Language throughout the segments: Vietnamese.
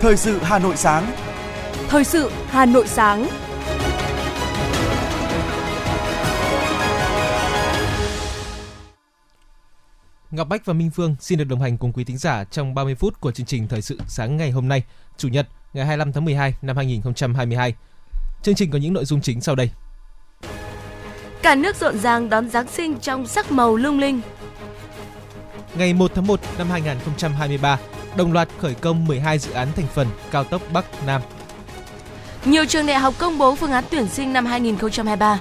Thời sự Hà Nội sáng. Thời sự Hà Nội sáng. Ngọc Bách và Minh Phương xin được đồng hành cùng quý thính giả trong 30 phút của chương trình Thời sự sáng ngày hôm nay, Chủ nhật, ngày 25 tháng 12 năm 2022. Chương trình có những nội dung chính sau đây. Cả nước rộn ràng đón Giáng sinh trong sắc màu lung linh. Ngày 1 tháng 1 năm 2023, đồng loạt khởi công 12 dự án thành phần cao tốc Bắc Nam. Nhiều trường đại học công bố phương án tuyển sinh năm 2023.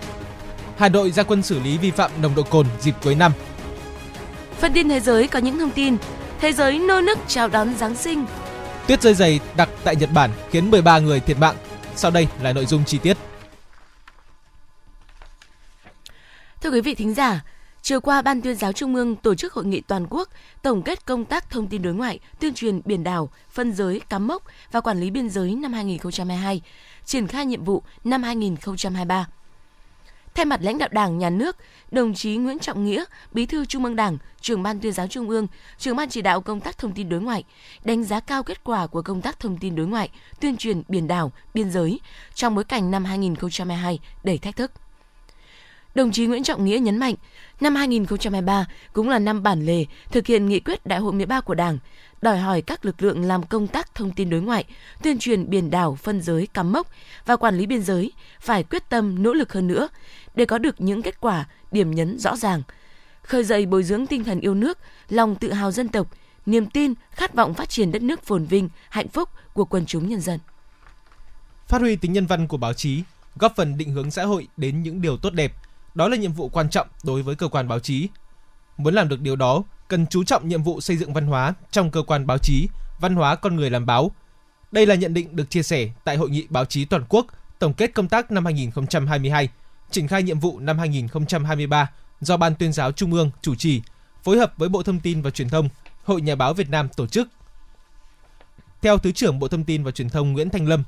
Hà Nội ra quân xử lý vi phạm nồng độ cồn dịp cuối năm. Phần tin thế giới có những thông tin. Thế giới nô nức chào đón Giáng sinh. Tuyết rơi dày đặc tại Nhật Bản khiến 13 người thiệt mạng. Sau đây là nội dung chi tiết. Thưa quý vị thính giả, Chiều qua, Ban tuyên giáo Trung ương tổ chức hội nghị toàn quốc tổng kết công tác thông tin đối ngoại, tuyên truyền biển đảo, phân giới, cắm mốc và quản lý biên giới năm 2022, triển khai nhiệm vụ năm 2023. Thay mặt lãnh đạo Đảng, Nhà nước, đồng chí Nguyễn Trọng Nghĩa, Bí thư Trung ương Đảng, trưởng Ban tuyên giáo Trung ương, trưởng Ban chỉ đạo công tác thông tin đối ngoại, đánh giá cao kết quả của công tác thông tin đối ngoại, tuyên truyền biển đảo, biên giới trong bối cảnh năm 2022 đầy thách thức. Đồng chí Nguyễn Trọng Nghĩa nhấn mạnh, năm 2023 cũng là năm bản lề thực hiện nghị quyết Đại hội 13 của Đảng, đòi hỏi các lực lượng làm công tác thông tin đối ngoại, tuyên truyền biển đảo, phân giới, cắm mốc và quản lý biên giới phải quyết tâm nỗ lực hơn nữa để có được những kết quả, điểm nhấn rõ ràng, khơi dậy bồi dưỡng tinh thần yêu nước, lòng tự hào dân tộc, niềm tin, khát vọng phát triển đất nước phồn vinh, hạnh phúc của quần chúng nhân dân. Phát huy tính nhân văn của báo chí, góp phần định hướng xã hội đến những điều tốt đẹp – đó là nhiệm vụ quan trọng đối với cơ quan báo chí. Muốn làm được điều đó, cần chú trọng nhiệm vụ xây dựng văn hóa trong cơ quan báo chí, văn hóa con người làm báo. Đây là nhận định được chia sẻ tại hội nghị báo chí toàn quốc tổng kết công tác năm 2022, triển khai nhiệm vụ năm 2023 do Ban tuyên giáo Trung ương chủ trì, phối hợp với Bộ Thông tin và Truyền thông, Hội Nhà báo Việt Nam tổ chức. Theo Thứ trưởng Bộ Thông tin và Truyền thông Nguyễn Thanh Lâm,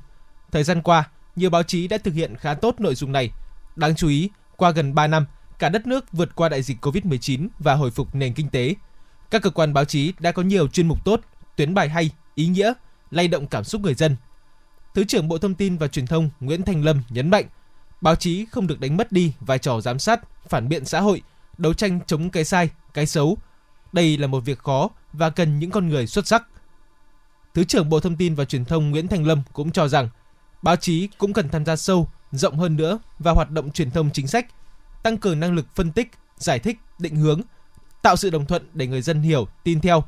thời gian qua, nhiều báo chí đã thực hiện khá tốt nội dung này. Đáng chú ý, qua gần 3 năm, cả đất nước vượt qua đại dịch COVID-19 và hồi phục nền kinh tế. Các cơ quan báo chí đã có nhiều chuyên mục tốt, tuyến bài hay, ý nghĩa, lay động cảm xúc người dân. Thứ trưởng Bộ Thông tin và Truyền thông Nguyễn Thành Lâm nhấn mạnh, báo chí không được đánh mất đi vai trò giám sát, phản biện xã hội, đấu tranh chống cái sai, cái xấu. Đây là một việc khó và cần những con người xuất sắc. Thứ trưởng Bộ Thông tin và Truyền thông Nguyễn Thành Lâm cũng cho rằng, báo chí cũng cần tham gia sâu rộng hơn nữa và hoạt động truyền thông chính sách, tăng cường năng lực phân tích, giải thích, định hướng, tạo sự đồng thuận để người dân hiểu, tin theo.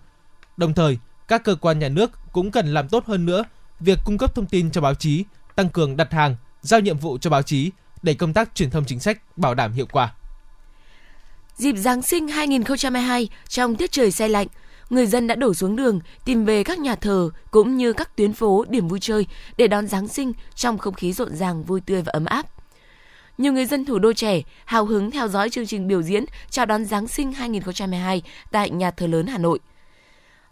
Đồng thời, các cơ quan nhà nước cũng cần làm tốt hơn nữa việc cung cấp thông tin cho báo chí, tăng cường đặt hàng, giao nhiệm vụ cho báo chí để công tác truyền thông chính sách bảo đảm hiệu quả. Dịp Giáng sinh 2022 trong tiết trời xe lạnh, người dân đã đổ xuống đường tìm về các nhà thờ cũng như các tuyến phố điểm vui chơi để đón Giáng sinh trong không khí rộn ràng vui tươi và ấm áp. Nhiều người dân thủ đô trẻ hào hứng theo dõi chương trình biểu diễn chào đón Giáng sinh 2022 tại nhà thờ lớn Hà Nội.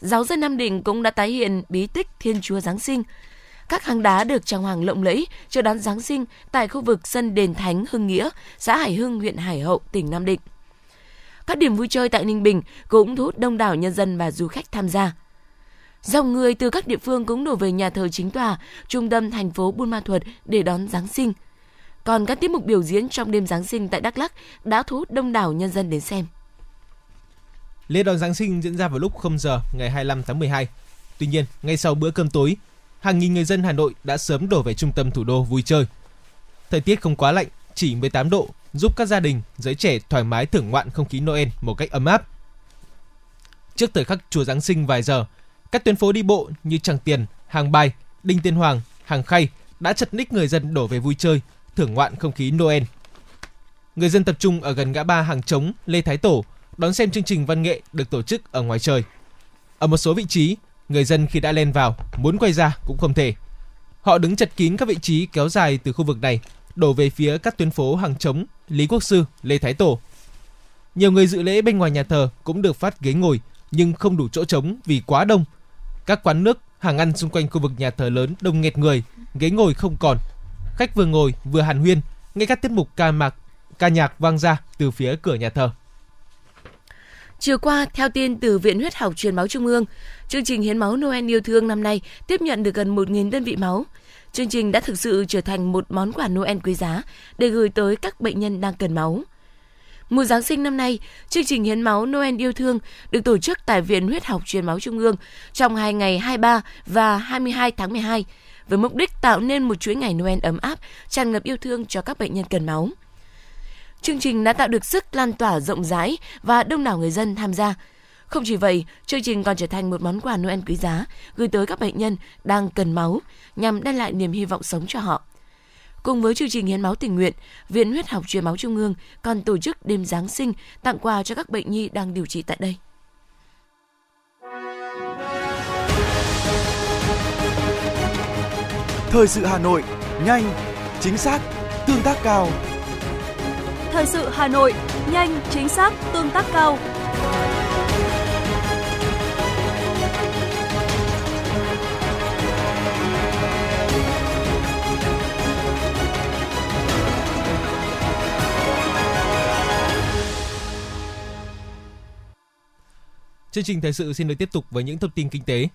Giáo dân Nam Định cũng đã tái hiện bí tích Thiên Chúa Giáng sinh. Các hang đá được trang hoàng lộng lẫy chờ đón Giáng sinh tại khu vực sân đền Thánh Hưng Nghĩa, xã Hải Hưng, huyện Hải Hậu, tỉnh Nam Định. Các điểm vui chơi tại Ninh Bình cũng thu hút đông đảo nhân dân và du khách tham gia. Dòng người từ các địa phương cũng đổ về nhà thờ chính tòa, trung tâm thành phố Buôn Ma Thuột để đón Giáng sinh. Còn các tiết mục biểu diễn trong đêm Giáng sinh tại Đắk Lắk đã thu hút đông đảo nhân dân đến xem. Lễ đón Giáng sinh diễn ra vào lúc 0 giờ ngày 25 tháng 12. Tuy nhiên, ngay sau bữa cơm tối, hàng nghìn người dân Hà Nội đã sớm đổ về trung tâm thủ đô vui chơi. Thời tiết không quá lạnh, chỉ 18 độ giúp các gia đình, giới trẻ thoải mái thưởng ngoạn không khí Noel một cách ấm áp. Trước thời khắc chùa Giáng sinh vài giờ, các tuyến phố đi bộ như Tràng Tiền, Hàng Bài, Đinh Tiên Hoàng, Hàng Khay đã chật ních người dân đổ về vui chơi, thưởng ngoạn không khí Noel. Người dân tập trung ở gần ngã ba Hàng Trống, Lê Thái Tổ đón xem chương trình văn nghệ được tổ chức ở ngoài trời. Ở một số vị trí, người dân khi đã lên vào muốn quay ra cũng không thể. Họ đứng chật kín các vị trí kéo dài từ khu vực này đổ về phía các tuyến phố Hàng Trống, Lý Quốc Sư, Lê Thái Tổ. Nhiều người dự lễ bên ngoài nhà thờ cũng được phát ghế ngồi nhưng không đủ chỗ trống vì quá đông. Các quán nước, hàng ăn xung quanh khu vực nhà thờ lớn đông nghẹt người, ghế ngồi không còn. Khách vừa ngồi vừa hàn huyên, nghe các tiết mục ca mạc, ca nhạc vang ra từ phía cửa nhà thờ. Chiều qua, theo tin từ Viện Huyết học Truyền máu Trung ương, chương trình hiến máu Noel yêu thương năm nay tiếp nhận được gần 1.000 đơn vị máu. Chương trình đã thực sự trở thành một món quà Noel quý giá để gửi tới các bệnh nhân đang cần máu. Mùa Giáng sinh năm nay, chương trình hiến máu Noel yêu thương được tổ chức tại Viện Huyết học Truyền máu Trung ương trong hai ngày 23 và 22 tháng 12 với mục đích tạo nên một chuỗi ngày Noel ấm áp, tràn ngập yêu thương cho các bệnh nhân cần máu. Chương trình đã tạo được sức lan tỏa rộng rãi và đông đảo người dân tham gia. Không chỉ vậy, chương trình còn trở thành một món quà Noel quý giá gửi tới các bệnh nhân đang cần máu nhằm đem lại niềm hy vọng sống cho họ. Cùng với chương trình hiến máu tình nguyện, Viện Huyết học Truyền máu Trung ương còn tổ chức đêm Giáng sinh tặng quà cho các bệnh nhi đang điều trị tại đây. Thời sự Hà Nội, nhanh, chính xác, tương tác cao. Thời sự Hà Nội, nhanh, chính xác, tương tác cao. Chương trình thời sự xin được tiếp tục với những thông tin kinh tế.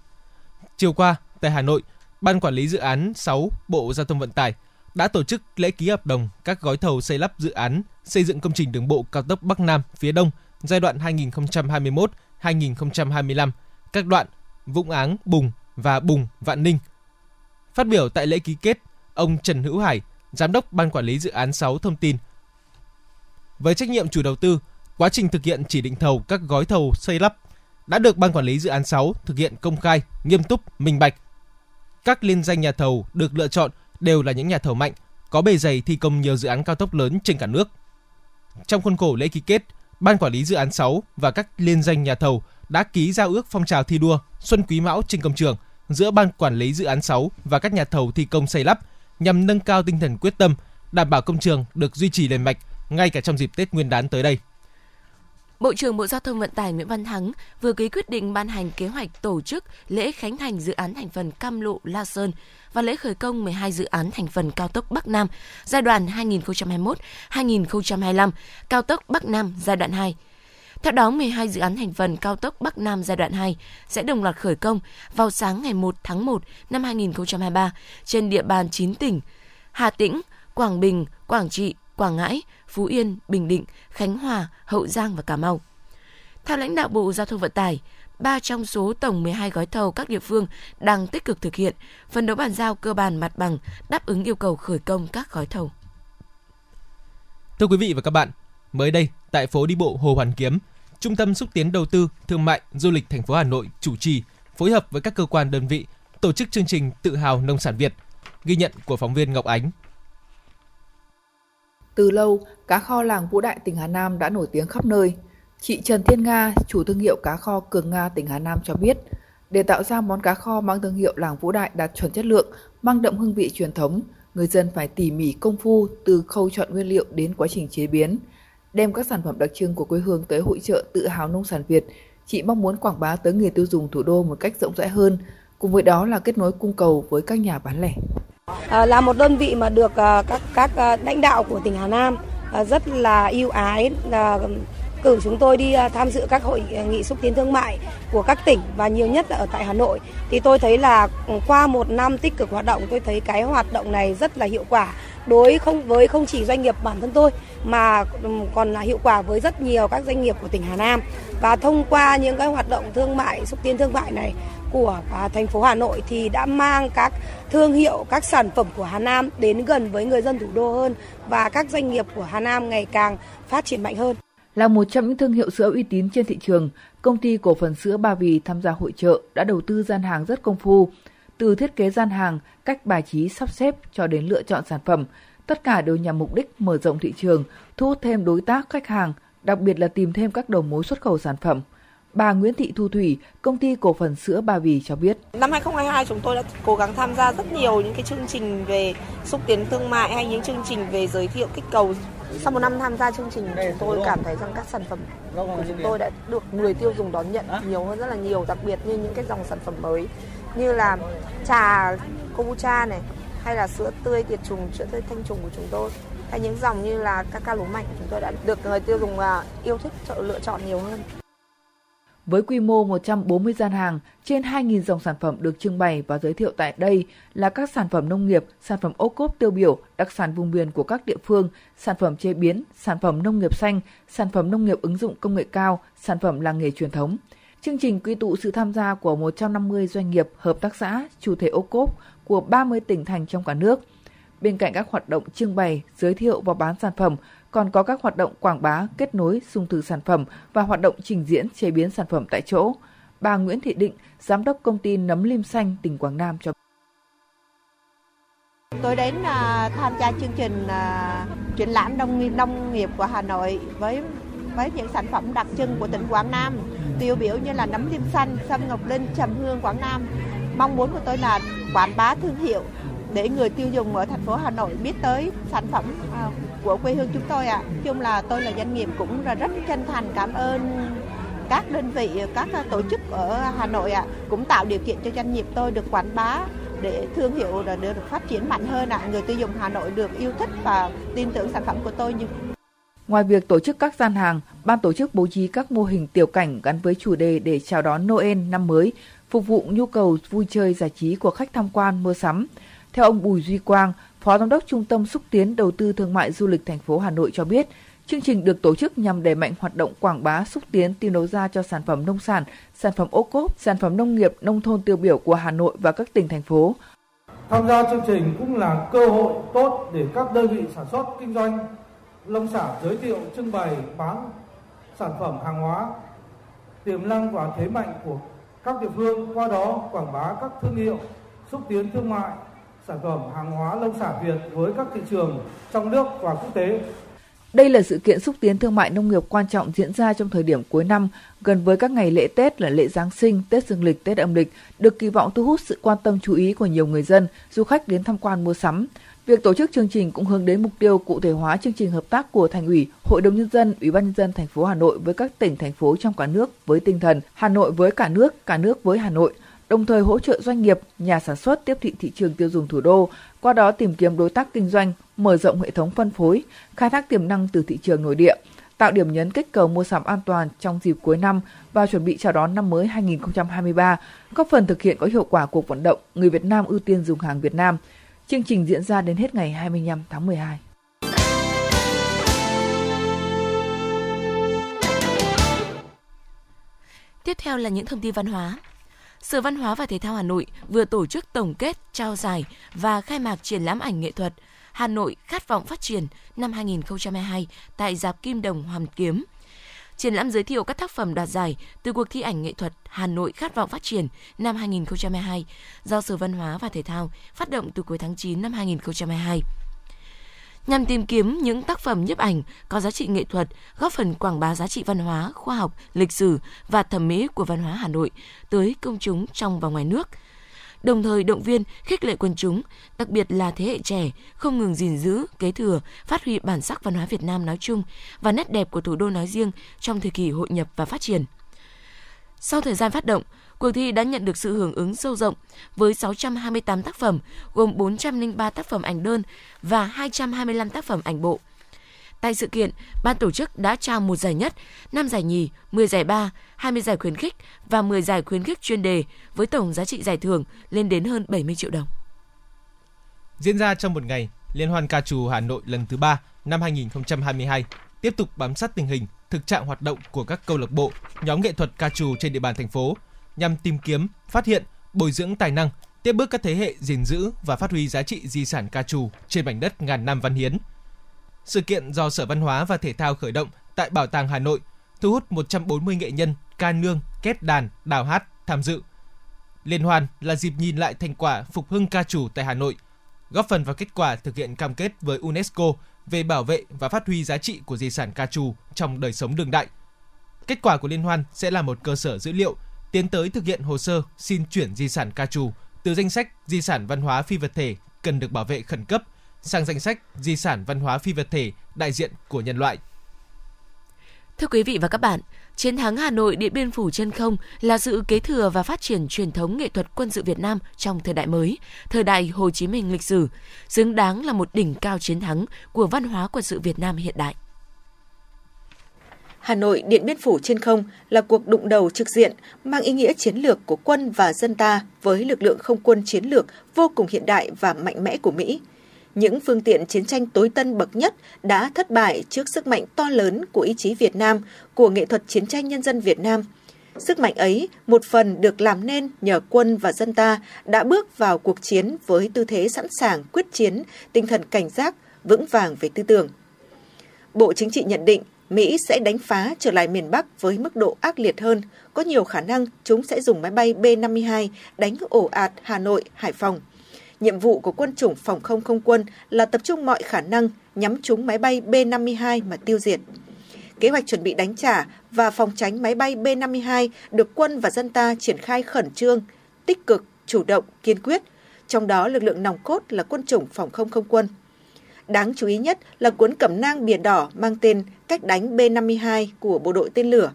Chiều qua, tại Hà Nội, Ban Quản lý Dự án 6 Bộ Giao thông Vận tải đã tổ chức lễ ký hợp đồng các gói thầu xây lắp dự án xây dựng công trình đường bộ cao tốc Bắc Nam phía Đông giai đoạn 2021-2025, các đoạn Vũng Áng, Bùng và Bùng, Vạn Ninh. Phát biểu tại lễ ký kết, ông Trần Hữu Hải, Giám đốc Ban Quản lý Dự án 6 thông tin. Với trách nhiệm chủ đầu tư, quá trình thực hiện chỉ định thầu các gói thầu xây lắp đã được Ban Quản lý Dự án 6 thực hiện công khai, nghiêm túc, minh bạch. Các liên danh nhà thầu được lựa chọn đều là những nhà thầu mạnh, có bề dày thi công nhiều dự án cao tốc lớn trên cả nước. Trong khuôn khổ lễ ký kết, Ban Quản lý Dự án 6 và các liên danh nhà thầu đã ký giao ước phong trào thi đua Xuân Quý Mão trên công trường giữa Ban Quản lý Dự án 6 và các nhà thầu thi công xây lắp nhằm nâng cao tinh thần quyết tâm, đảm bảo công trường được duy trì liền mạch ngay cả trong dịp Tết Nguyên đán tới đây. Bộ trưởng Bộ Giao thông Vận tải Nguyễn Văn Thắng vừa ký quyết định ban hành kế hoạch tổ chức lễ khánh thành dự án thành phần Cam Lộ La Sơn và lễ khởi công 12 dự án thành phần cao tốc Bắc Nam giai đoạn 2021-2025, cao tốc Bắc Nam giai đoạn 2. Theo đó, 12 dự án thành phần cao tốc Bắc Nam giai đoạn 2 sẽ đồng loạt khởi công vào sáng ngày 1 tháng 1 năm 2023 trên địa bàn 9 tỉnh Hà Tĩnh, Quảng Bình, Quảng Trị, Quảng Ngãi, Phú Yên, Bình Định, Khánh Hòa, Hậu Giang và Cà Mau. Theo lãnh đạo Bộ Giao thông Vận tải, ba trong số tổng 12 gói thầu các địa phương đang tích cực thực hiện, phần đấu bàn giao cơ bản mặt bằng đáp ứng yêu cầu khởi công các gói thầu. Thưa quý vị và các bạn, mới đây tại phố đi bộ Hồ Hoàn Kiếm, Trung tâm xúc tiến đầu tư, thương mại, du lịch thành phố Hà Nội chủ trì phối hợp với các cơ quan đơn vị tổ chức chương trình Tự hào nông sản Việt. Ghi nhận của phóng viên Ngọc Ánh từ lâu, cá kho làng Vũ Đại tỉnh Hà Nam đã nổi tiếng khắp nơi. Chị Trần Thiên Nga, chủ thương hiệu cá kho Cường Nga tỉnh Hà Nam cho biết, để tạo ra món cá kho mang thương hiệu làng Vũ Đại đạt chuẩn chất lượng, mang đậm hương vị truyền thống, người dân phải tỉ mỉ công phu từ khâu chọn nguyên liệu đến quá trình chế biến. Đem các sản phẩm đặc trưng của quê hương tới hội trợ tự hào nông sản Việt, chị mong muốn quảng bá tới người tiêu dùng thủ đô một cách rộng rãi hơn, cùng với đó là kết nối cung cầu với các nhà bán lẻ. À, là một đơn vị mà được à, các các à, lãnh đạo của tỉnh Hà Nam à, rất là yêu ái cử chúng tôi đi à, tham dự các hội nghị xúc tiến thương mại của các tỉnh và nhiều nhất là ở tại Hà Nội thì tôi thấy là qua một năm tích cực hoạt động tôi thấy cái hoạt động này rất là hiệu quả đối không với không chỉ doanh nghiệp bản thân tôi mà ừ, còn là hiệu quả với rất nhiều các doanh nghiệp của tỉnh Hà Nam và thông qua những cái hoạt động thương mại xúc tiến thương mại này của à, thành phố Hà Nội thì đã mang các thương hiệu, các sản phẩm của Hà Nam đến gần với người dân thủ đô hơn và các doanh nghiệp của Hà Nam ngày càng phát triển mạnh hơn. Là một trong những thương hiệu sữa uy tín trên thị trường, công ty cổ phần sữa Ba Vì tham gia hội trợ đã đầu tư gian hàng rất công phu. Từ thiết kế gian hàng, cách bài trí sắp xếp cho đến lựa chọn sản phẩm, tất cả đều nhằm mục đích mở rộng thị trường, thu hút thêm đối tác khách hàng, đặc biệt là tìm thêm các đầu mối xuất khẩu sản phẩm – Bà Nguyễn Thị Thu Thủy, công ty cổ phần sữa Ba Vì cho biết. Năm 2022 chúng tôi đã cố gắng tham gia rất nhiều những cái chương trình về xúc tiến thương mại hay những chương trình về giới thiệu kích cầu. Sau một năm tham gia chương trình, chúng tôi cảm thấy rằng các sản phẩm của chúng tôi đã được người tiêu dùng đón nhận nhiều hơn rất là nhiều, đặc biệt như những cái dòng sản phẩm mới như là trà kombucha này hay là sữa tươi tiệt trùng, sữa tươi thanh trùng của chúng tôi hay những dòng như là ca ca lúa mạnh chúng tôi đã được người tiêu dùng à, yêu thích lựa chọn nhiều hơn. Với quy mô 140 gian hàng, trên 2.000 dòng sản phẩm được trưng bày và giới thiệu tại đây là các sản phẩm nông nghiệp, sản phẩm ô cốp tiêu biểu, đặc sản vùng miền của các địa phương, sản phẩm chế biến, sản phẩm nông nghiệp xanh, sản phẩm nông nghiệp ứng dụng công nghệ cao, sản phẩm làng nghề truyền thống. Chương trình quy tụ sự tham gia của 150 doanh nghiệp, hợp tác xã, chủ thể ô cốp của 30 tỉnh thành trong cả nước. Bên cạnh các hoạt động trưng bày, giới thiệu và bán sản phẩm, còn có các hoạt động quảng bá, kết nối, sung thử sản phẩm và hoạt động trình diễn chế biến sản phẩm tại chỗ. Bà Nguyễn Thị Định, giám đốc công ty nấm lim xanh tỉnh Quảng Nam cho Tôi đến uh, tham gia chương trình uh, triển lãm nông nông nghiệp của Hà Nội với với những sản phẩm đặc trưng của tỉnh Quảng Nam, tiêu biểu như là nấm lim xanh, sâm ngọc linh, trầm hương Quảng Nam. Mong muốn của tôi là quảng bá thương hiệu để người tiêu dùng ở thành phố Hà Nội biết tới sản phẩm à, của quê hương chúng tôi ạ. À. chung là tôi là doanh nghiệp cũng là rất chân thành cảm ơn các đơn vị, các tổ chức ở Hà Nội ạ, à, cũng tạo điều kiện cho doanh nghiệp tôi được quảng bá để thương hiệu được phát triển mạnh hơn ạ. À. Người tiêu dùng Hà Nội được yêu thích và tin tưởng sản phẩm của tôi Ngoài việc tổ chức các gian hàng, ban tổ chức bố trí các mô hình tiểu cảnh gắn với chủ đề để chào đón Noel năm mới, phục vụ nhu cầu vui chơi giải trí của khách tham quan mua sắm. Theo ông Bùi Duy Quang, Phó Giám đốc Trung tâm Xúc tiến Đầu tư Thương mại Du lịch thành phố Hà Nội cho biết, chương trình được tổ chức nhằm đẩy mạnh hoạt động quảng bá xúc tiến tiêu đấu ra cho sản phẩm nông sản, sản phẩm ô cốp, sản phẩm nông nghiệp, nông thôn tiêu biểu của Hà Nội và các tỉnh thành phố. Tham gia chương trình cũng là cơ hội tốt để các đơn vị sản xuất kinh doanh nông sản giới thiệu trưng bày bán sản phẩm hàng hóa tiềm năng và thế mạnh của các địa phương qua đó quảng bá các thương hiệu xúc tiến thương mại sản phẩm hàng hóa nông sản Việt với các thị trường trong nước và quốc tế. Đây là sự kiện xúc tiến thương mại nông nghiệp quan trọng diễn ra trong thời điểm cuối năm, gần với các ngày lễ Tết là lễ Giáng sinh, Tết Dương lịch, Tết âm lịch, được kỳ vọng thu hút sự quan tâm chú ý của nhiều người dân, du khách đến tham quan mua sắm. Việc tổ chức chương trình cũng hướng đến mục tiêu cụ thể hóa chương trình hợp tác của Thành ủy, Hội đồng nhân dân, Ủy ban nhân dân thành phố Hà Nội với các tỉnh thành phố trong cả nước với tinh thần Hà Nội với cả nước, cả nước với Hà Nội – đồng thời hỗ trợ doanh nghiệp, nhà sản xuất tiếp thị thị trường tiêu dùng thủ đô, qua đó tìm kiếm đối tác kinh doanh, mở rộng hệ thống phân phối, khai thác tiềm năng từ thị trường nội địa, tạo điểm nhấn kích cầu mua sắm an toàn trong dịp cuối năm và chuẩn bị chào đón năm mới 2023, góp phần thực hiện có hiệu quả cuộc vận động người Việt Nam ưu tiên dùng hàng Việt Nam. Chương trình diễn ra đến hết ngày 25 tháng 12. Tiếp theo là những thông tin văn hóa. Sở Văn hóa và Thể thao Hà Nội vừa tổ chức tổng kết, trao giải và khai mạc triển lãm ảnh nghệ thuật Hà Nội khát vọng phát triển năm 2022 tại Giạp Kim Đồng Hoàn Kiếm. Triển lãm giới thiệu các tác phẩm đoạt giải từ cuộc thi ảnh nghệ thuật Hà Nội khát vọng phát triển năm 2022 do Sở Văn hóa và Thể thao phát động từ cuối tháng 9 năm 2022 nhằm tìm kiếm những tác phẩm nhiếp ảnh có giá trị nghệ thuật, góp phần quảng bá giá trị văn hóa, khoa học, lịch sử và thẩm mỹ của văn hóa Hà Nội tới công chúng trong và ngoài nước. Đồng thời động viên, khích lệ quần chúng, đặc biệt là thế hệ trẻ, không ngừng gìn giữ, kế thừa, phát huy bản sắc văn hóa Việt Nam nói chung và nét đẹp của thủ đô nói riêng trong thời kỳ hội nhập và phát triển. Sau thời gian phát động, cuộc thi đã nhận được sự hưởng ứng sâu rộng với 628 tác phẩm, gồm 403 tác phẩm ảnh đơn và 225 tác phẩm ảnh bộ. Tại sự kiện, ban tổ chức đã trao một giải nhất, 5 giải nhì, 10 giải ba, 20 giải khuyến khích và 10 giải khuyến khích chuyên đề với tổng giá trị giải thưởng lên đến hơn 70 triệu đồng. Diễn ra trong một ngày, Liên hoan ca trù Hà Nội lần thứ 3 năm 2022 tiếp tục bám sát tình hình, thực trạng hoạt động của các câu lạc bộ, nhóm nghệ thuật ca trù trên địa bàn thành phố nhằm tìm kiếm, phát hiện, bồi dưỡng tài năng, tiếp bước các thế hệ gìn giữ và phát huy giá trị di sản ca trù trên mảnh đất ngàn năm văn hiến. Sự kiện do Sở Văn hóa và Thể thao khởi động tại Bảo tàng Hà Nội, thu hút 140 nghệ nhân ca nương, kép đàn, đào hát tham dự. Liên hoan là dịp nhìn lại thành quả phục hưng ca trù tại Hà Nội, góp phần vào kết quả thực hiện cam kết với UNESCO về bảo vệ và phát huy giá trị của di sản ca trù trong đời sống đương đại. Kết quả của liên hoan sẽ là một cơ sở dữ liệu tiến tới thực hiện hồ sơ xin chuyển di sản ca trù từ danh sách di sản văn hóa phi vật thể cần được bảo vệ khẩn cấp sang danh sách di sản văn hóa phi vật thể đại diện của nhân loại. Thưa quý vị và các bạn, chiến thắng Hà Nội Điện Biên Phủ trên không là sự kế thừa và phát triển truyền thống nghệ thuật quân sự Việt Nam trong thời đại mới, thời đại Hồ Chí Minh lịch sử, xứng đáng là một đỉnh cao chiến thắng của văn hóa quân sự Việt Nam hiện đại. Hà Nội Điện Biên Phủ trên không là cuộc đụng đầu trực diện mang ý nghĩa chiến lược của quân và dân ta với lực lượng không quân chiến lược vô cùng hiện đại và mạnh mẽ của Mỹ. Những phương tiện chiến tranh tối tân bậc nhất đã thất bại trước sức mạnh to lớn của ý chí Việt Nam, của nghệ thuật chiến tranh nhân dân Việt Nam. Sức mạnh ấy một phần được làm nên nhờ quân và dân ta đã bước vào cuộc chiến với tư thế sẵn sàng quyết chiến, tinh thần cảnh giác, vững vàng về tư tưởng. Bộ Chính trị nhận định Mỹ sẽ đánh phá trở lại miền Bắc với mức độ ác liệt hơn, có nhiều khả năng chúng sẽ dùng máy bay B-52 đánh ổ ạt Hà Nội, Hải Phòng. Nhiệm vụ của quân chủng phòng không không quân là tập trung mọi khả năng nhắm trúng máy bay B-52 mà tiêu diệt. Kế hoạch chuẩn bị đánh trả và phòng tránh máy bay B-52 được quân và dân ta triển khai khẩn trương, tích cực, chủ động, kiên quyết, trong đó lực lượng nòng cốt là quân chủng phòng không không quân. Đáng chú ý nhất là cuốn cẩm nang biển đỏ mang tên Cách đánh B-52 của bộ đội tên lửa.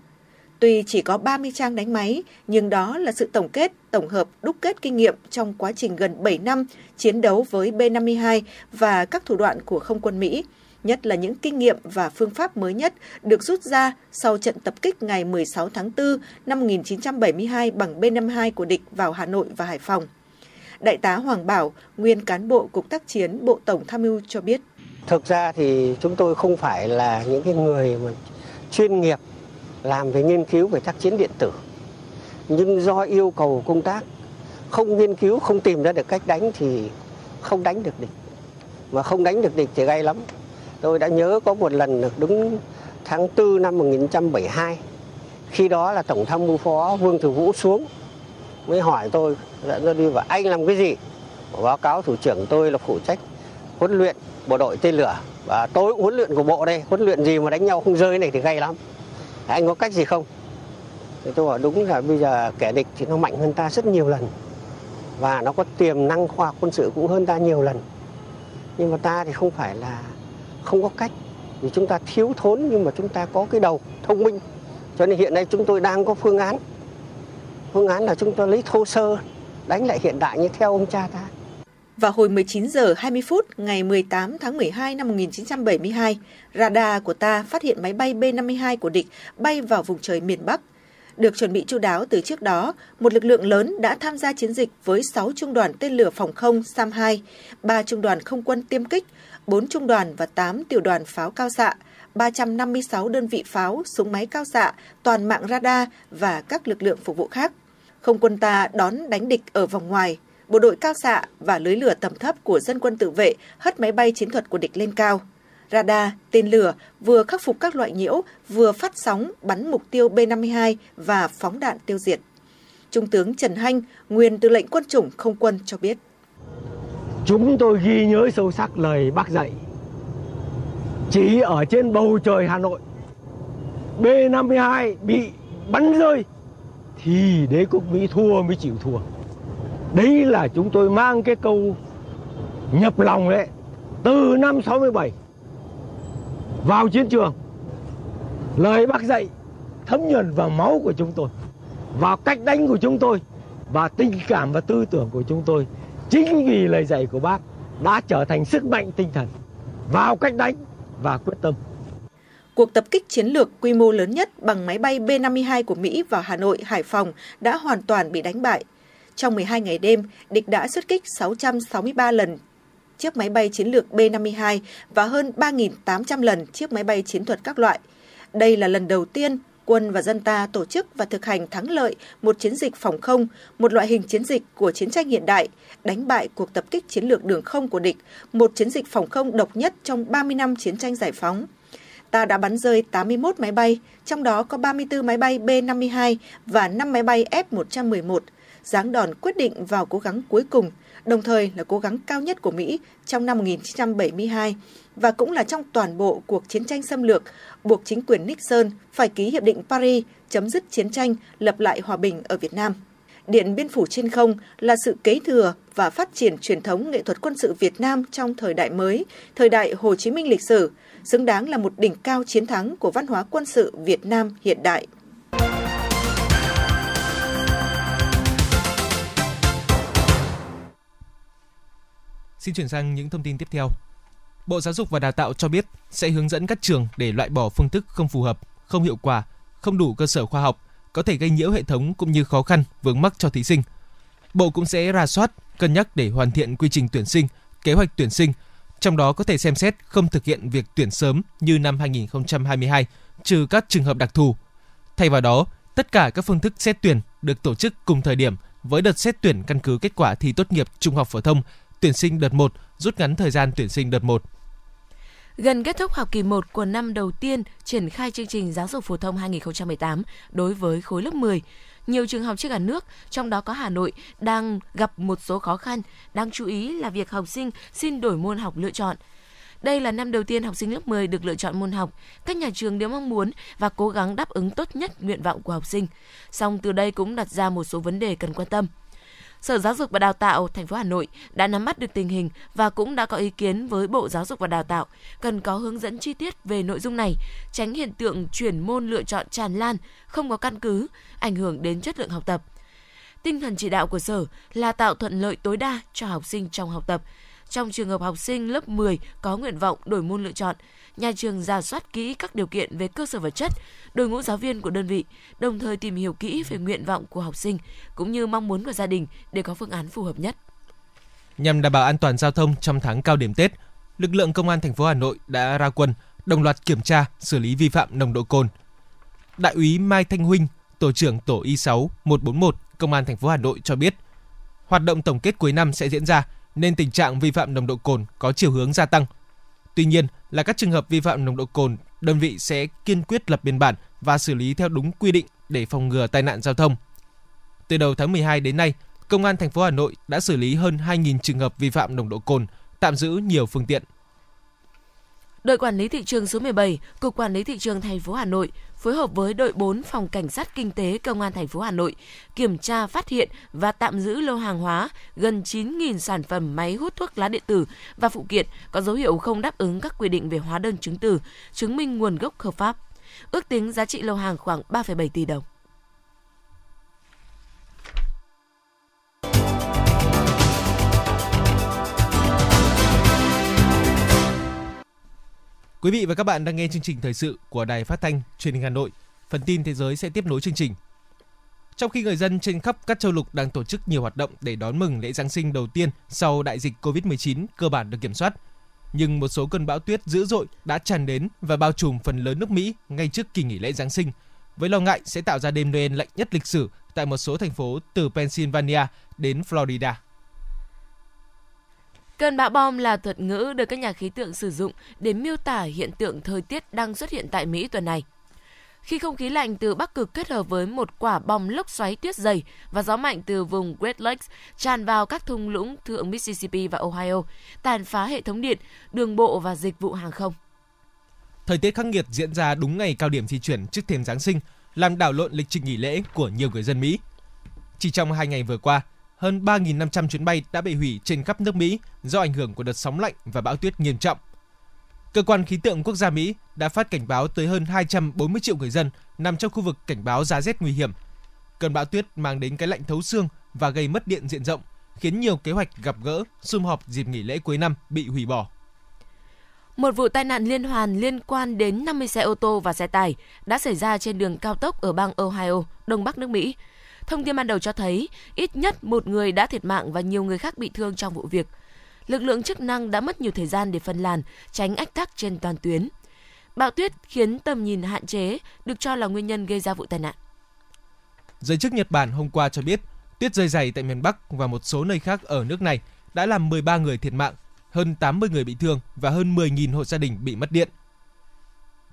Tuy chỉ có 30 trang đánh máy, nhưng đó là sự tổng kết, tổng hợp, đúc kết kinh nghiệm trong quá trình gần 7 năm chiến đấu với B-52 và các thủ đoạn của không quân Mỹ, nhất là những kinh nghiệm và phương pháp mới nhất được rút ra sau trận tập kích ngày 16 tháng 4 năm 1972 bằng B-52 của địch vào Hà Nội và Hải Phòng. Đại tá Hoàng Bảo, nguyên cán bộ Cục Tác chiến Bộ Tổng Tham mưu cho biết. Thực ra thì chúng tôi không phải là những cái người mà chuyên nghiệp làm về nghiên cứu về tác chiến điện tử. Nhưng do yêu cầu công tác không nghiên cứu, không tìm ra được cách đánh thì không đánh được địch. Mà không đánh được địch thì gay lắm. Tôi đã nhớ có một lần được đúng tháng 4 năm 1972. Khi đó là Tổng tham mưu phó Vương Thừa Vũ xuống mới hỏi tôi dẫn tôi đi và anh làm cái gì báo cáo thủ trưởng tôi là phụ trách huấn luyện bộ đội tên lửa và tôi huấn luyện của bộ đây huấn luyện gì mà đánh nhau không rơi này thì gay lắm anh có cách gì không? Thì tôi bảo đúng là bây giờ kẻ địch thì nó mạnh hơn ta rất nhiều lần. Và nó có tiềm năng khoa học quân sự cũng hơn ta nhiều lần. Nhưng mà ta thì không phải là, không có cách. Vì chúng ta thiếu thốn nhưng mà chúng ta có cái đầu thông minh. Cho nên hiện nay chúng tôi đang có phương án. Phương án là chúng ta lấy thô sơ, đánh lại hiện đại như theo ông cha ta. Vào hồi 19 giờ 20 phút ngày 18 tháng 12 năm 1972, radar của ta phát hiện máy bay B-52 của địch bay vào vùng trời miền Bắc. Được chuẩn bị chu đáo từ trước đó, một lực lượng lớn đã tham gia chiến dịch với 6 trung đoàn tên lửa phòng không SAM-2, 3 trung đoàn không quân tiêm kích, 4 trung đoàn và 8 tiểu đoàn pháo cao xạ, 356 đơn vị pháo, súng máy cao xạ, toàn mạng radar và các lực lượng phục vụ khác. Không quân ta đón đánh địch ở vòng ngoài, bộ đội cao xạ và lưới lửa tầm thấp của dân quân tự vệ hất máy bay chiến thuật của địch lên cao. Radar, tên lửa vừa khắc phục các loại nhiễu, vừa phát sóng bắn mục tiêu B-52 và phóng đạn tiêu diệt. Trung tướng Trần Hanh, nguyên tư lệnh quân chủng không quân cho biết. Chúng tôi ghi nhớ sâu sắc lời bác dạy. Chỉ ở trên bầu trời Hà Nội, B-52 bị bắn rơi thì đế quốc Mỹ thua mới chịu thua. Đấy là chúng tôi mang cái câu nhập lòng đấy từ năm 67 vào chiến trường. Lời bác dạy thấm nhuần vào máu của chúng tôi, vào cách đánh của chúng tôi và tình cảm và tư tưởng của chúng tôi. Chính vì lời dạy của bác đã trở thành sức mạnh tinh thần vào cách đánh và quyết tâm cuộc tập kích chiến lược quy mô lớn nhất bằng máy bay B-52 của Mỹ vào Hà Nội, Hải Phòng đã hoàn toàn bị đánh bại. Trong 12 ngày đêm, địch đã xuất kích 663 lần chiếc máy bay chiến lược B-52 và hơn 3.800 lần chiếc máy bay chiến thuật các loại. Đây là lần đầu tiên quân và dân ta tổ chức và thực hành thắng lợi một chiến dịch phòng không, một loại hình chiến dịch của chiến tranh hiện đại, đánh bại cuộc tập kích chiến lược đường không của địch, một chiến dịch phòng không độc nhất trong 30 năm chiến tranh giải phóng ta đã bắn rơi 81 máy bay, trong đó có 34 máy bay B-52 và 5 máy bay F-111, giáng đòn quyết định vào cố gắng cuối cùng, đồng thời là cố gắng cao nhất của Mỹ trong năm 1972 và cũng là trong toàn bộ cuộc chiến tranh xâm lược, buộc chính quyền Nixon phải ký Hiệp định Paris chấm dứt chiến tranh, lập lại hòa bình ở Việt Nam. Điện Biên Phủ trên không là sự kế thừa và phát triển truyền thống nghệ thuật quân sự Việt Nam trong thời đại mới, thời đại Hồ Chí Minh lịch sử, xứng đáng là một đỉnh cao chiến thắng của văn hóa quân sự Việt Nam hiện đại. Xin chuyển sang những thông tin tiếp theo. Bộ Giáo dục và Đào tạo cho biết sẽ hướng dẫn các trường để loại bỏ phương thức không phù hợp không hiệu quả, không đủ cơ sở khoa học, có thể gây nhiễu hệ thống cũng như khó khăn vướng mắc cho thí sinh. Bộ cũng sẽ ra soát, cân nhắc để hoàn thiện quy trình tuyển sinh, kế hoạch tuyển sinh, trong đó có thể xem xét không thực hiện việc tuyển sớm như năm 2022, trừ các trường hợp đặc thù. Thay vào đó, tất cả các phương thức xét tuyển được tổ chức cùng thời điểm với đợt xét tuyển căn cứ kết quả thi tốt nghiệp trung học phổ thông, tuyển sinh đợt 1, rút ngắn thời gian tuyển sinh đợt 1. Gần kết thúc học kỳ 1 của năm đầu tiên triển khai chương trình giáo dục phổ thông 2018 đối với khối lớp 10, nhiều trường học trên cả nước, trong đó có Hà Nội, đang gặp một số khó khăn. Đáng chú ý là việc học sinh xin đổi môn học lựa chọn. Đây là năm đầu tiên học sinh lớp 10 được lựa chọn môn học. Các nhà trường đều mong muốn và cố gắng đáp ứng tốt nhất nguyện vọng của học sinh. Song từ đây cũng đặt ra một số vấn đề cần quan tâm. Sở Giáo dục và Đào tạo thành phố Hà Nội đã nắm bắt được tình hình và cũng đã có ý kiến với Bộ Giáo dục và Đào tạo cần có hướng dẫn chi tiết về nội dung này, tránh hiện tượng chuyển môn lựa chọn tràn lan, không có căn cứ, ảnh hưởng đến chất lượng học tập. Tinh thần chỉ đạo của Sở là tạo thuận lợi tối đa cho học sinh trong học tập. Trong trường hợp học sinh lớp 10 có nguyện vọng đổi môn lựa chọn, nhà trường giả soát kỹ các điều kiện về cơ sở vật chất, đội ngũ giáo viên của đơn vị, đồng thời tìm hiểu kỹ về nguyện vọng của học sinh cũng như mong muốn của gia đình để có phương án phù hợp nhất. Nhằm đảm bảo an toàn giao thông trong tháng cao điểm Tết, lực lượng công an thành phố Hà Nội đã ra quân đồng loạt kiểm tra, xử lý vi phạm nồng độ cồn. Đại úy Mai Thanh Huynh, tổ trưởng tổ Y6 141 Công an thành phố Hà Nội cho biết, hoạt động tổng kết cuối năm sẽ diễn ra nên tình trạng vi phạm nồng độ cồn có chiều hướng gia tăng. Tuy nhiên, là các trường hợp vi phạm nồng độ cồn, đơn vị sẽ kiên quyết lập biên bản và xử lý theo đúng quy định để phòng ngừa tai nạn giao thông. Từ đầu tháng 12 đến nay, Công an thành phố Hà Nội đã xử lý hơn 2.000 trường hợp vi phạm nồng độ cồn, tạm giữ nhiều phương tiện. Đội quản lý thị trường số 17, Cục Quản lý thị trường thành phố Hà Nội phối hợp với đội 4 phòng cảnh sát kinh tế công an thành phố Hà Nội kiểm tra phát hiện và tạm giữ lô hàng hóa gần 9.000 sản phẩm máy hút thuốc lá điện tử và phụ kiện có dấu hiệu không đáp ứng các quy định về hóa đơn chứng từ, chứng minh nguồn gốc hợp pháp. Ước tính giá trị lô hàng khoảng 3,7 tỷ đồng. Quý vị và các bạn đang nghe chương trình thời sự của Đài Phát thanh Truyền hình Hà Nội. Phần tin thế giới sẽ tiếp nối chương trình. Trong khi người dân trên khắp các châu lục đang tổ chức nhiều hoạt động để đón mừng lễ Giáng sinh đầu tiên sau đại dịch Covid-19 cơ bản được kiểm soát, nhưng một số cơn bão tuyết dữ dội đã tràn đến và bao trùm phần lớn nước Mỹ ngay trước kỳ nghỉ lễ Giáng sinh, với lo ngại sẽ tạo ra đêm Noel lạnh nhất lịch sử tại một số thành phố từ Pennsylvania đến Florida. Cơn bão bom là thuật ngữ được các nhà khí tượng sử dụng để miêu tả hiện tượng thời tiết đang xuất hiện tại Mỹ tuần này. Khi không khí lạnh từ Bắc Cực kết hợp với một quả bom lốc xoáy tuyết dày và gió mạnh từ vùng Great Lakes tràn vào các thung lũng thượng Mississippi và Ohio, tàn phá hệ thống điện, đường bộ và dịch vụ hàng không. Thời tiết khắc nghiệt diễn ra đúng ngày cao điểm di chuyển trước thềm Giáng sinh, làm đảo lộn lịch trình nghỉ lễ của nhiều người dân Mỹ. Chỉ trong hai ngày vừa qua, hơn 3.500 chuyến bay đã bị hủy trên khắp nước Mỹ do ảnh hưởng của đợt sóng lạnh và bão tuyết nghiêm trọng. Cơ quan khí tượng quốc gia Mỹ đã phát cảnh báo tới hơn 240 triệu người dân nằm trong khu vực cảnh báo giá rét nguy hiểm. Cơn bão tuyết mang đến cái lạnh thấu xương và gây mất điện diện rộng, khiến nhiều kế hoạch gặp gỡ, sum họp dịp nghỉ lễ cuối năm bị hủy bỏ. Một vụ tai nạn liên hoàn liên quan đến 50 xe ô tô và xe tải đã xảy ra trên đường cao tốc ở bang Ohio, đông bắc nước Mỹ. Thông tin ban đầu cho thấy ít nhất một người đã thiệt mạng và nhiều người khác bị thương trong vụ việc. Lực lượng chức năng đã mất nhiều thời gian để phân làn, tránh ách tắc trên toàn tuyến. Bão tuyết khiến tầm nhìn hạn chế, được cho là nguyên nhân gây ra vụ tai nạn. Giới chức Nhật Bản hôm qua cho biết, tuyết rơi dày tại miền Bắc và một số nơi khác ở nước này đã làm 13 người thiệt mạng, hơn 80 người bị thương và hơn 10.000 hộ gia đình bị mất điện.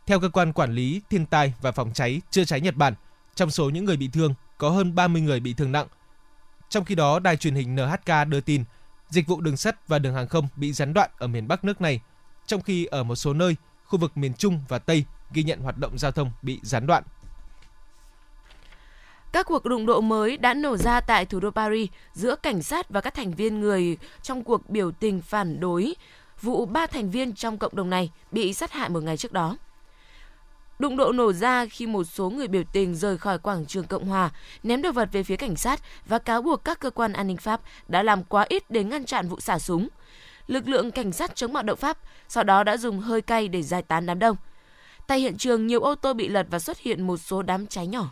Theo cơ quan quản lý thiên tai và phòng cháy chữa cháy Nhật Bản, trong số những người bị thương có hơn 30 người bị thương nặng. Trong khi đó, đài truyền hình NHK đưa tin dịch vụ đường sắt và đường hàng không bị gián đoạn ở miền Bắc nước này, trong khi ở một số nơi, khu vực miền Trung và Tây ghi nhận hoạt động giao thông bị gián đoạn. Các cuộc đụng độ mới đã nổ ra tại thủ đô Paris giữa cảnh sát và các thành viên người trong cuộc biểu tình phản đối vụ ba thành viên trong cộng đồng này bị sát hại một ngày trước đó. Đụng độ nổ ra khi một số người biểu tình rời khỏi quảng trường Cộng Hòa, ném đồ vật về phía cảnh sát và cáo buộc các cơ quan an ninh Pháp đã làm quá ít để ngăn chặn vụ xả súng. Lực lượng cảnh sát chống bạo động Pháp sau đó đã dùng hơi cay để giải tán đám đông. Tại hiện trường, nhiều ô tô bị lật và xuất hiện một số đám cháy nhỏ.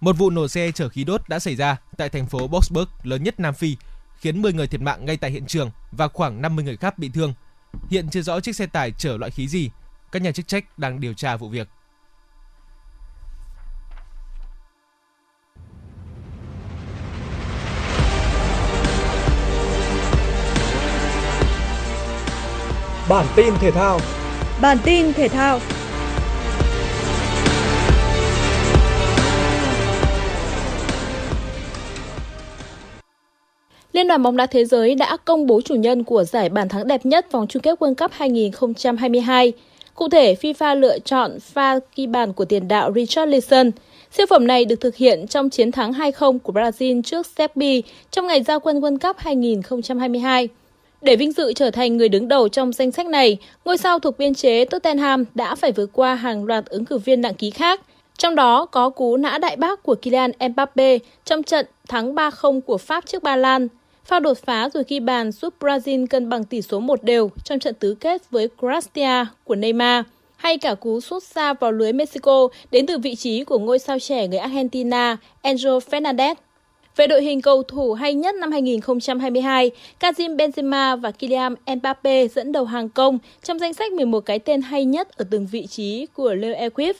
Một vụ nổ xe chở khí đốt đã xảy ra tại thành phố Boxburg lớn nhất Nam Phi, khiến 10 người thiệt mạng ngay tại hiện trường và khoảng 50 người khác bị thương. Hiện chưa rõ chiếc xe tải chở loại khí gì. Các nhà chức trách đang điều tra vụ việc. Bản tin thể thao Bản tin thể thao Liên đoàn bóng đá thế giới đã công bố chủ nhân của giải bàn thắng đẹp nhất vòng chung kết World Cup 2022. Cụ thể, FIFA lựa chọn pha ghi bàn của tiền đạo Richarlison. Siêu phẩm này được thực hiện trong chiến thắng 2-0 của Brazil trước Serbia trong ngày giao quân World Cup 2022. Để vinh dự trở thành người đứng đầu trong danh sách này, ngôi sao thuộc biên chế Tottenham đã phải vượt qua hàng loạt ứng cử viên nặng ký khác. Trong đó có cú nã đại bác của Kylian Mbappe trong trận thắng 3-0 của Pháp trước Ba Lan. Pha đột phá rồi ghi bàn giúp Brazil cân bằng tỷ số một đều trong trận tứ kết với Croatia của Neymar. Hay cả cú sút xa vào lưới Mexico đến từ vị trí của ngôi sao trẻ người Argentina Angel Fernandez. Về đội hình cầu thủ hay nhất năm 2022, Karim Benzema và Kylian Mbappe dẫn đầu hàng công trong danh sách 11 cái tên hay nhất ở từng vị trí của Leo Equip.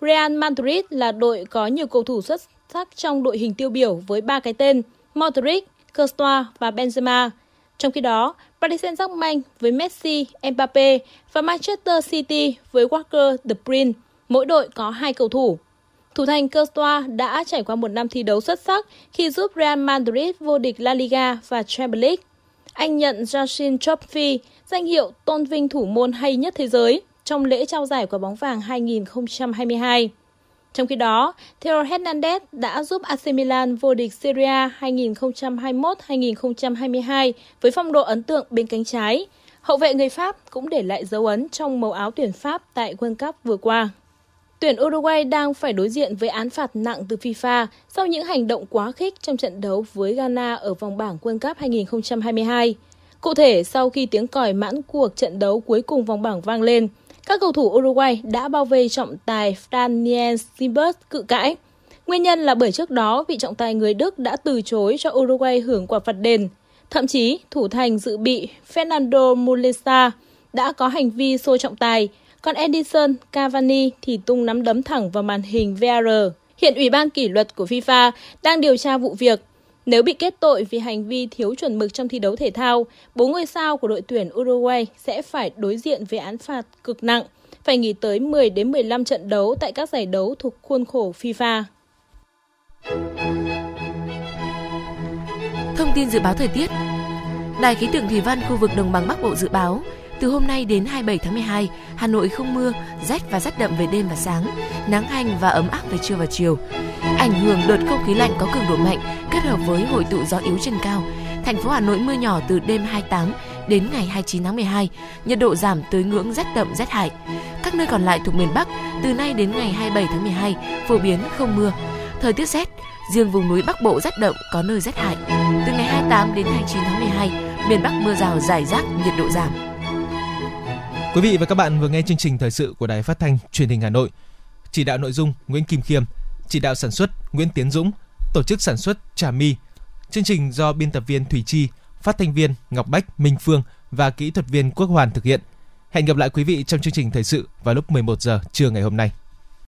Real Madrid là đội có nhiều cầu thủ xuất sắc trong đội hình tiêu biểu với ba cái tên Modric, Courtois và Benzema. Trong khi đó, Paris Saint-Germain với Messi, Mbappe và Manchester City với Walker De Bruyne, mỗi đội có hai cầu thủ. Thủ thành Courtois đã trải qua một năm thi đấu xuất sắc khi giúp Real Madrid vô địch La Liga và Champions League. Anh nhận Justin Trophy, danh hiệu tôn vinh thủ môn hay nhất thế giới trong lễ trao giải quả bóng vàng 2022. Trong khi đó, Theo Hernandez đã giúp AC Milan vô địch Serie 2021-2022 với phong độ ấn tượng bên cánh trái. Hậu vệ người Pháp cũng để lại dấu ấn trong màu áo tuyển Pháp tại World Cup vừa qua. Tuyển Uruguay đang phải đối diện với án phạt nặng từ FIFA sau những hành động quá khích trong trận đấu với Ghana ở vòng bảng World Cup 2022. Cụ thể, sau khi tiếng còi mãn cuộc trận đấu cuối cùng vòng bảng vang lên, các cầu thủ Uruguay đã bao vây trọng tài Daniel Simbert cự cãi. Nguyên nhân là bởi trước đó vị trọng tài người Đức đã từ chối cho Uruguay hưởng quả phạt đền. Thậm chí, thủ thành dự bị Fernando Mulesa đã có hành vi xô trọng tài, còn Edison Cavani thì tung nắm đấm thẳng vào màn hình VR. Hiện Ủy ban kỷ luật của FIFA đang điều tra vụ việc. Nếu bị kết tội vì hành vi thiếu chuẩn mực trong thi đấu thể thao, bốn ngôi sao của đội tuyển Uruguay sẽ phải đối diện với án phạt cực nặng, phải nghỉ tới 10 đến 15 trận đấu tại các giải đấu thuộc khuôn khổ FIFA. Thông tin dự báo thời tiết Đài khí tượng thủy văn khu vực đồng bằng Bắc Bộ dự báo từ hôm nay đến 27 tháng 12, Hà Nội không mưa, rét và rét đậm về đêm và sáng, nắng hành và ấm áp về trưa và chiều. Ảnh hưởng đợt không khí lạnh có cường độ mạnh kết hợp với hội tụ gió yếu trên cao, thành phố Hà Nội mưa nhỏ từ đêm 28 đến ngày 29 tháng 12, nhiệt độ giảm tới ngưỡng rét đậm rét hại. Các nơi còn lại thuộc miền Bắc, từ nay đến ngày 27 tháng 12, phổ biến không mưa. Thời tiết rét, riêng vùng núi Bắc Bộ rét đậm có nơi rét hại. Từ ngày 28 đến 29 tháng 12, miền Bắc mưa rào rải rác, nhiệt độ giảm. Quý vị và các bạn vừa nghe chương trình thời sự của Đài Phát thanh Truyền hình Hà Nội. Chỉ đạo nội dung Nguyễn Kim Khiêm, chỉ đạo sản xuất Nguyễn Tiến Dũng, tổ chức sản xuất Trà My. Chương trình do biên tập viên Thủy Chi, phát thanh viên Ngọc Bách, Minh Phương và kỹ thuật viên Quốc Hoàn thực hiện. Hẹn gặp lại quý vị trong chương trình thời sự vào lúc 11 giờ trưa ngày hôm nay.